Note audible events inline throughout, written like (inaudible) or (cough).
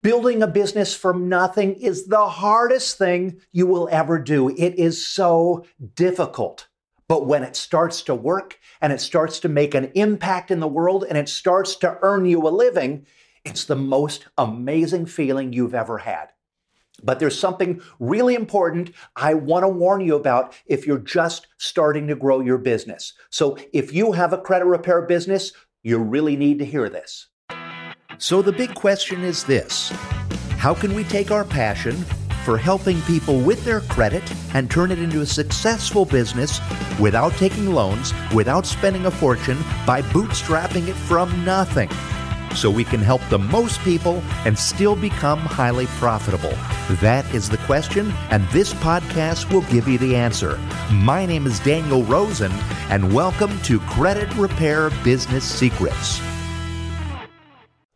Building a business from nothing is the hardest thing you will ever do. It is so difficult. But when it starts to work and it starts to make an impact in the world and it starts to earn you a living, it's the most amazing feeling you've ever had. But there's something really important I want to warn you about if you're just starting to grow your business. So if you have a credit repair business, you really need to hear this. So the big question is this How can we take our passion for helping people with their credit and turn it into a successful business without taking loans, without spending a fortune, by bootstrapping it from nothing? so we can help the most people and still become highly profitable? That is the question, and this podcast will give you the answer. My name is Daniel Rosen, and welcome to Credit Repair Business Secrets.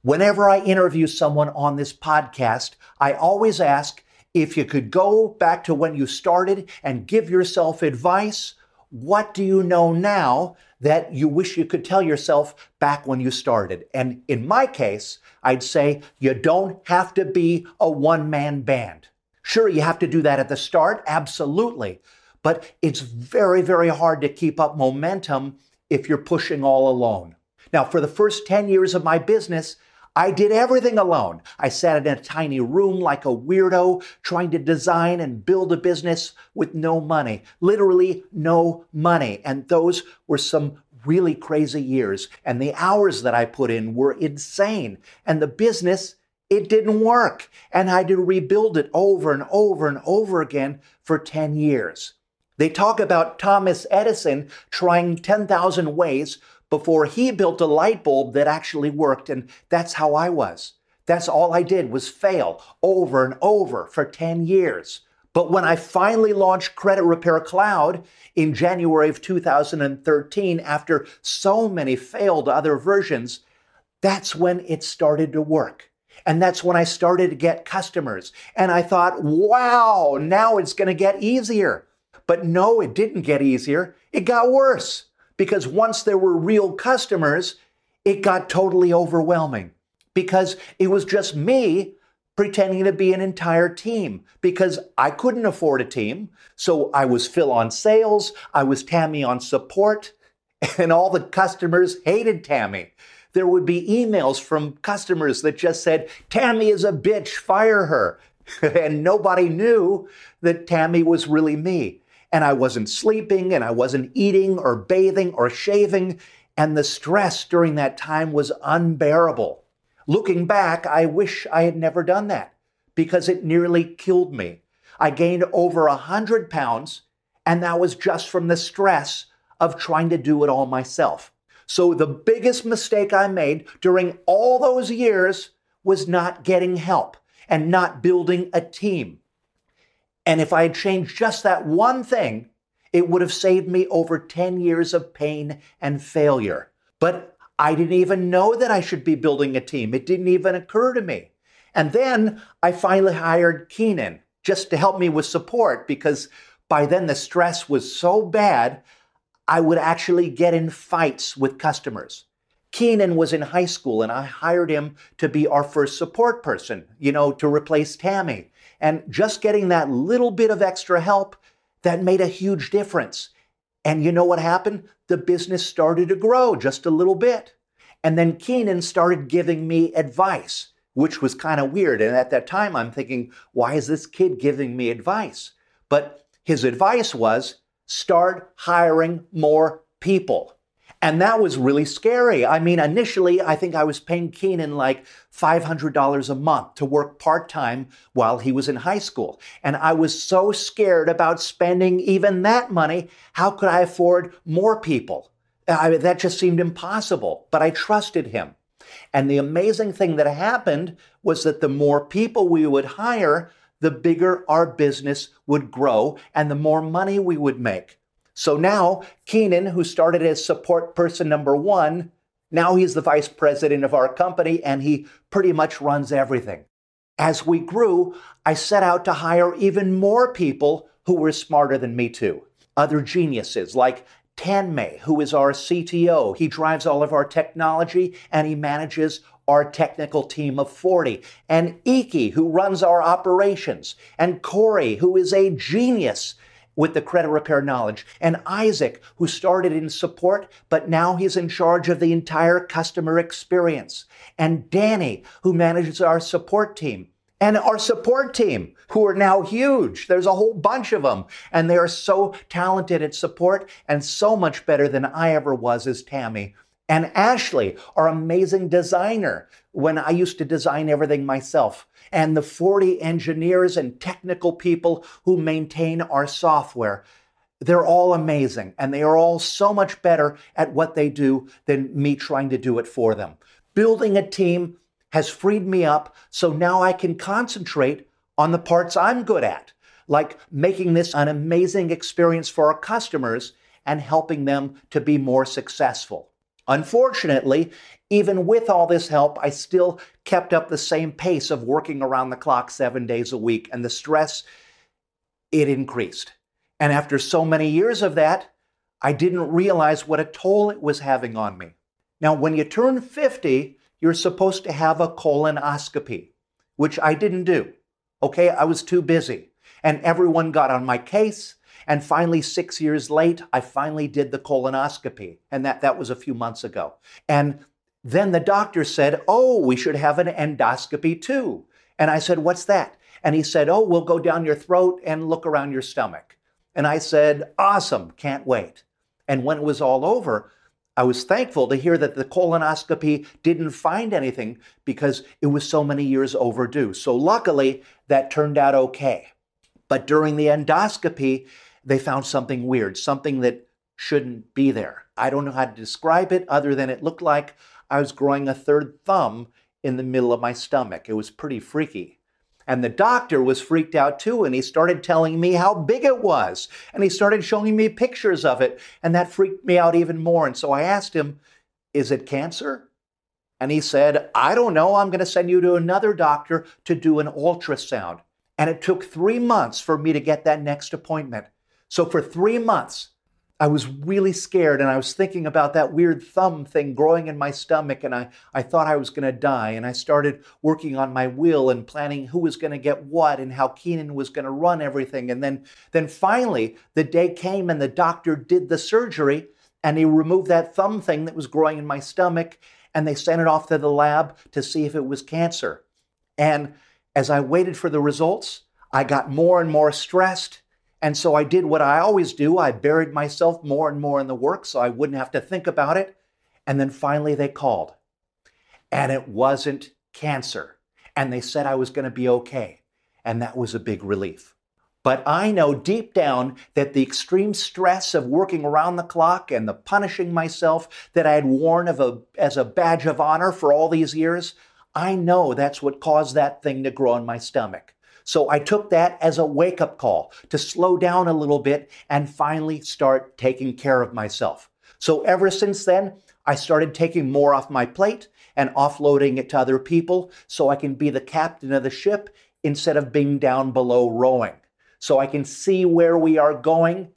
Whenever I interview someone on this podcast, I always ask if you could go back to when you started and give yourself advice, what do you know now that you wish you could tell yourself back when you started? And in my case, I'd say you don't have to be a one man band. Sure, you have to do that at the start, absolutely. But it's very, very hard to keep up momentum if you're pushing all alone. Now, for the first 10 years of my business, I did everything alone. I sat in a tiny room like a weirdo, trying to design and build a business with no money. Literally no money. And those were some really crazy years. And the hours that I put in were insane. And the business, it didn't work. And I had to rebuild it over and over and over again for 10 years. They talk about Thomas Edison trying 10,000 ways before he built a light bulb that actually worked. And that's how I was. That's all I did was fail over and over for 10 years. But when I finally launched Credit Repair Cloud in January of 2013, after so many failed other versions, that's when it started to work. And that's when I started to get customers. And I thought, wow, now it's going to get easier. But no, it didn't get easier. It got worse because once there were real customers, it got totally overwhelming because it was just me pretending to be an entire team because I couldn't afford a team. So I was Phil on sales, I was Tammy on support, (laughs) and all the customers hated Tammy. There would be emails from customers that just said, Tammy is a bitch, fire her. (laughs) and nobody knew that Tammy was really me and I wasn't sleeping and I wasn't eating or bathing or shaving. And the stress during that time was unbearable. Looking back, I wish I had never done that because it nearly killed me. I gained over a hundred pounds, and that was just from the stress of trying to do it all myself. So the biggest mistake I made during all those years was not getting help and not building a team. And if I had changed just that one thing, it would have saved me over 10 years of pain and failure. But I didn't even know that I should be building a team. It didn't even occur to me. And then I finally hired Keenan just to help me with support because by then the stress was so bad, I would actually get in fights with customers. Keenan was in high school and I hired him to be our first support person, you know, to replace Tammy. And just getting that little bit of extra help, that made a huge difference. And you know what happened? The business started to grow just a little bit. And then Keenan started giving me advice, which was kind of weird. And at that time, I'm thinking, why is this kid giving me advice? But his advice was start hiring more people. And that was really scary. I mean, initially, I think I was paying Keenan like $500 a month to work part time while he was in high school. And I was so scared about spending even that money. How could I afford more people? I, that just seemed impossible, but I trusted him. And the amazing thing that happened was that the more people we would hire, the bigger our business would grow and the more money we would make. So now Keenan, who started as support person number one, now he's the vice president of our company and he pretty much runs everything. As we grew, I set out to hire even more people who were smarter than me too. Other geniuses like Tanmay, who is our CTO. He drives all of our technology and he manages our technical team of 40, and Iki, who runs our operations, and Corey, who is a genius with the credit repair knowledge, and Isaac, who started in support, but now he's in charge of the entire customer experience, and Danny, who manages our support team, and our support team, who are now huge. There's a whole bunch of them, and they are so talented at support and so much better than I ever was as Tammy. And Ashley, our amazing designer, when I used to design everything myself and the 40 engineers and technical people who maintain our software. They're all amazing and they are all so much better at what they do than me trying to do it for them. Building a team has freed me up so now I can concentrate on the parts I'm good at, like making this an amazing experience for our customers and helping them to be more successful. Unfortunately, even with all this help, I still kept up the same pace of working around the clock seven days a week, and the stress, it increased. And after so many years of that, I didn't realize what a toll it was having on me. Now, when you turn 50, you're supposed to have a colonoscopy, which I didn't do. Okay, I was too busy. And everyone got on my case. And finally, six years late, I finally did the colonoscopy. And that, that was a few months ago. And then the doctor said, Oh, we should have an endoscopy too. And I said, What's that? And he said, Oh, we'll go down your throat and look around your stomach. And I said, Awesome, can't wait. And when it was all over, I was thankful to hear that the colonoscopy didn't find anything because it was so many years overdue. So luckily, that turned out okay. But during the endoscopy, they found something weird, something that shouldn't be there. I don't know how to describe it other than it looked like I was growing a third thumb in the middle of my stomach. It was pretty freaky. And the doctor was freaked out too, and he started telling me how big it was. And he started showing me pictures of it, and that freaked me out even more. And so I asked him, Is it cancer? And he said, I don't know. I'm going to send you to another doctor to do an ultrasound. And it took three months for me to get that next appointment. So for three months, I was really scared and I was thinking about that weird thumb thing growing in my stomach and I, I thought I was going to die. And I started working on my will and planning who was going to get what and how Keenan was going to run everything. And then, then finally, the day came and the doctor did the surgery and he removed that thumb thing that was growing in my stomach and they sent it off to the lab to see if it was cancer. And as I waited for the results, I got more and more stressed and so I did what I always do I buried myself more and more in the work so I wouldn't have to think about it. And then finally they called. And it wasn't cancer. And they said I was going to be okay. And that was a big relief. But I know deep down that the extreme stress of working around the clock and the punishing myself that I had worn a, as a badge of honor for all these years, I know that's what caused that thing to grow in my stomach. So I took that as a wake up call to slow down a little bit and finally start taking care of myself. So ever since then, I started taking more off my plate and offloading it to other people so I can be the captain of the ship instead of being down below rowing. So I can see where we are going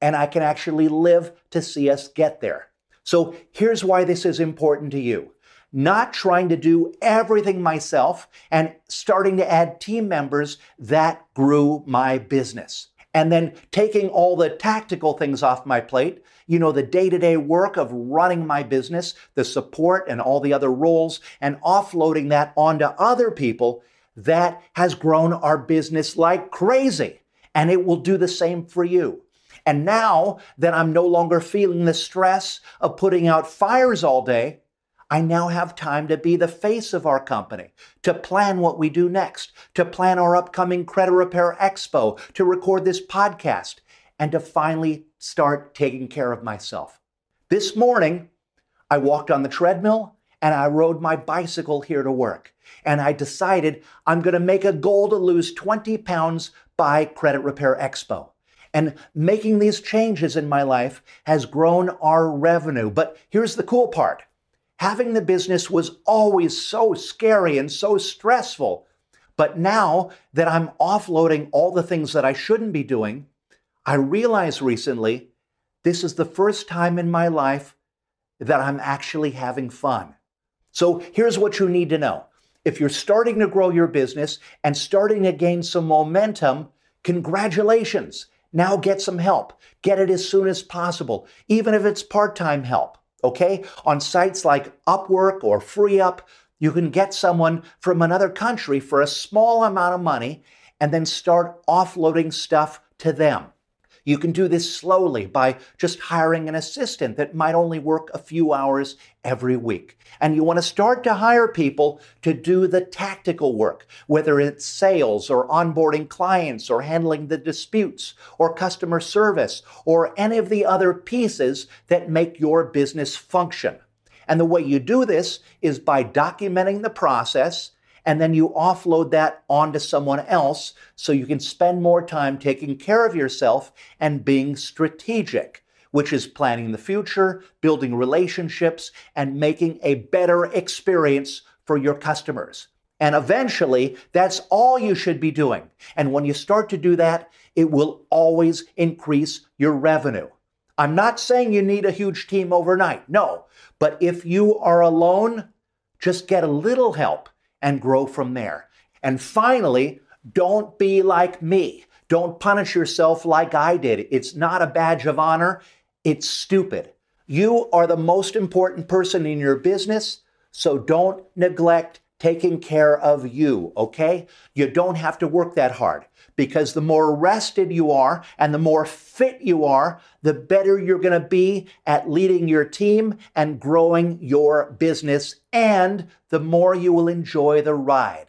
and I can actually live to see us get there. So here's why this is important to you not trying to do everything myself and starting to add team members that grew my business. And then taking all the tactical things off my plate, you know, the day to day work of running my business, the support and all the other roles, and offloading that onto other people, that has grown our business like crazy. And it will do the same for you. And now that I'm no longer feeling the stress of putting out fires all day, I now have time to be the face of our company, to plan what we do next, to plan our upcoming Credit Repair Expo, to record this podcast, and to finally start taking care of myself. This morning, I walked on the treadmill and I rode my bicycle here to work. And I decided I'm going to make a goal to lose 20 pounds by Credit Repair Expo. And making these changes in my life has grown our revenue. But here's the cool part Having the business was always so scary and so stressful. But now that I'm offloading all the things that I shouldn't be doing, I realized recently this is the first time in my life that I'm actually having fun. So here's what you need to know. If you're starting to grow your business and starting to gain some momentum, congratulations. Now get some help. Get it as soon as possible, even if it's part time help. Okay? On sites like Upwork or FreeUp, you can get someone from another country for a small amount of money and then start offloading stuff to them. You can do this slowly by just hiring an assistant that might only work a few hours every week. And you want to start to hire people to do the tactical work, whether it's sales or onboarding clients or handling the disputes or customer service or any of the other pieces that make your business function. And the way you do this is by documenting the process and then you offload that onto someone else so you can spend more time taking care of yourself and being strategic, which is planning the future, building relationships, and making a better experience for your customers. And eventually, that's all you should be doing. And when you start to do that, it will always increase your revenue. I'm not saying you need a huge team overnight, no. But if you are alone, just get a little help and grow from there. And finally, don't be like me. Don't punish yourself like I did. It's not a badge of honor. It's stupid. You are the most important person in your business, so don't neglect taking care of you, okay? You don't have to work that hard because the more rested you are and the more fit you are, the better you're going to be at leading your team and growing your business, and the more you will enjoy the ride.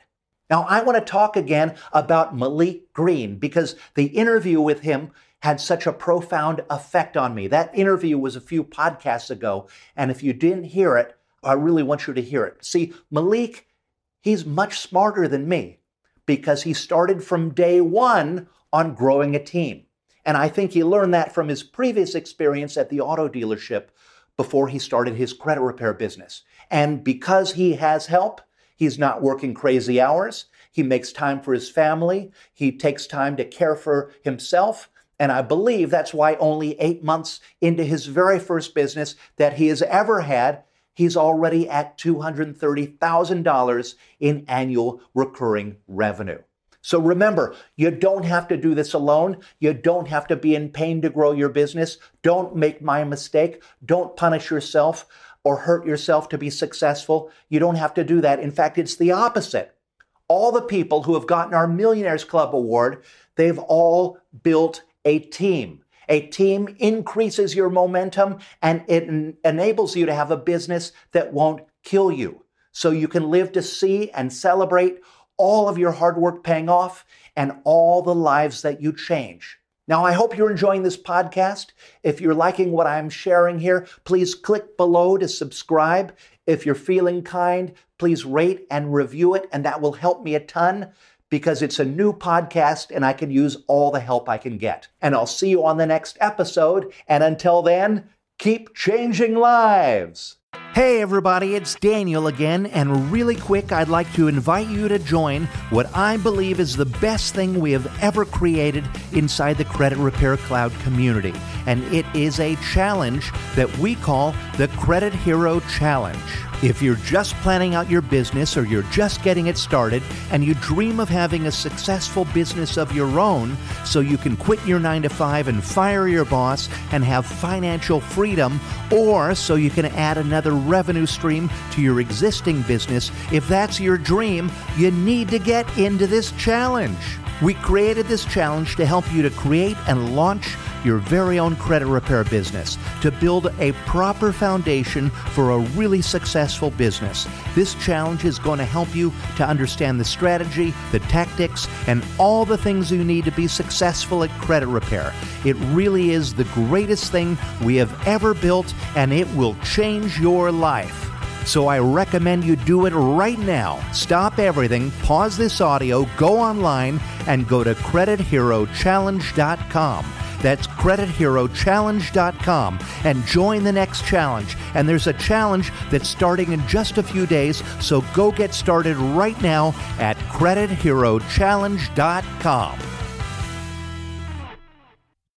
Now, I want to talk again about Malik Green because the interview with him had such a profound effect on me. That interview was a few podcasts ago, and if you didn't hear it, I really want you to hear it. See, Malik, he's much smarter than me because he started from day one on growing a team. And I think he learned that from his previous experience at the auto dealership before he started his credit repair business. And because he has help, he's not working crazy hours. He makes time for his family. He takes time to care for himself. And I believe that's why only eight months into his very first business that he has ever had, he's already at $230,000 in annual recurring revenue. So remember, you don't have to do this alone. You don't have to be in pain to grow your business. Don't make my mistake. Don't punish yourself or hurt yourself to be successful. You don't have to do that. In fact, it's the opposite. All the people who have gotten our Millionaires Club award, they've all built a team. A team increases your momentum and it en- enables you to have a business that won't kill you. So you can live to see and celebrate all of your hard work paying off and all the lives that you change. Now, I hope you're enjoying this podcast. If you're liking what I'm sharing here, please click below to subscribe. If you're feeling kind, please rate and review it, and that will help me a ton because it's a new podcast and I can use all the help I can get. And I'll see you on the next episode. And until then, keep changing lives. Hey everybody, it's Daniel again, and really quick, I'd like to invite you to join what I believe is the best thing we have ever created inside the Credit Repair Cloud community. And it is a challenge that we call the Credit Hero Challenge. If you're just planning out your business or you're just getting it started and you dream of having a successful business of your own so you can quit your 9 to 5 and fire your boss and have financial freedom, or so you can add another revenue stream to your existing business, if that's your dream, you need to get into this challenge. We created this challenge to help you to create and launch your very own credit repair business, to build a proper foundation for a really successful business. This challenge is going to help you to understand the strategy, the tactics, and all the things you need to be successful at credit repair. It really is the greatest thing we have ever built, and it will change your life. So I recommend you do it right now. Stop everything, pause this audio, go online, and go to CreditHeroChallenge.com. That's CreditHeroChallenge.com and join the next challenge. And there's a challenge that's starting in just a few days, so go get started right now at CreditHeroChallenge.com.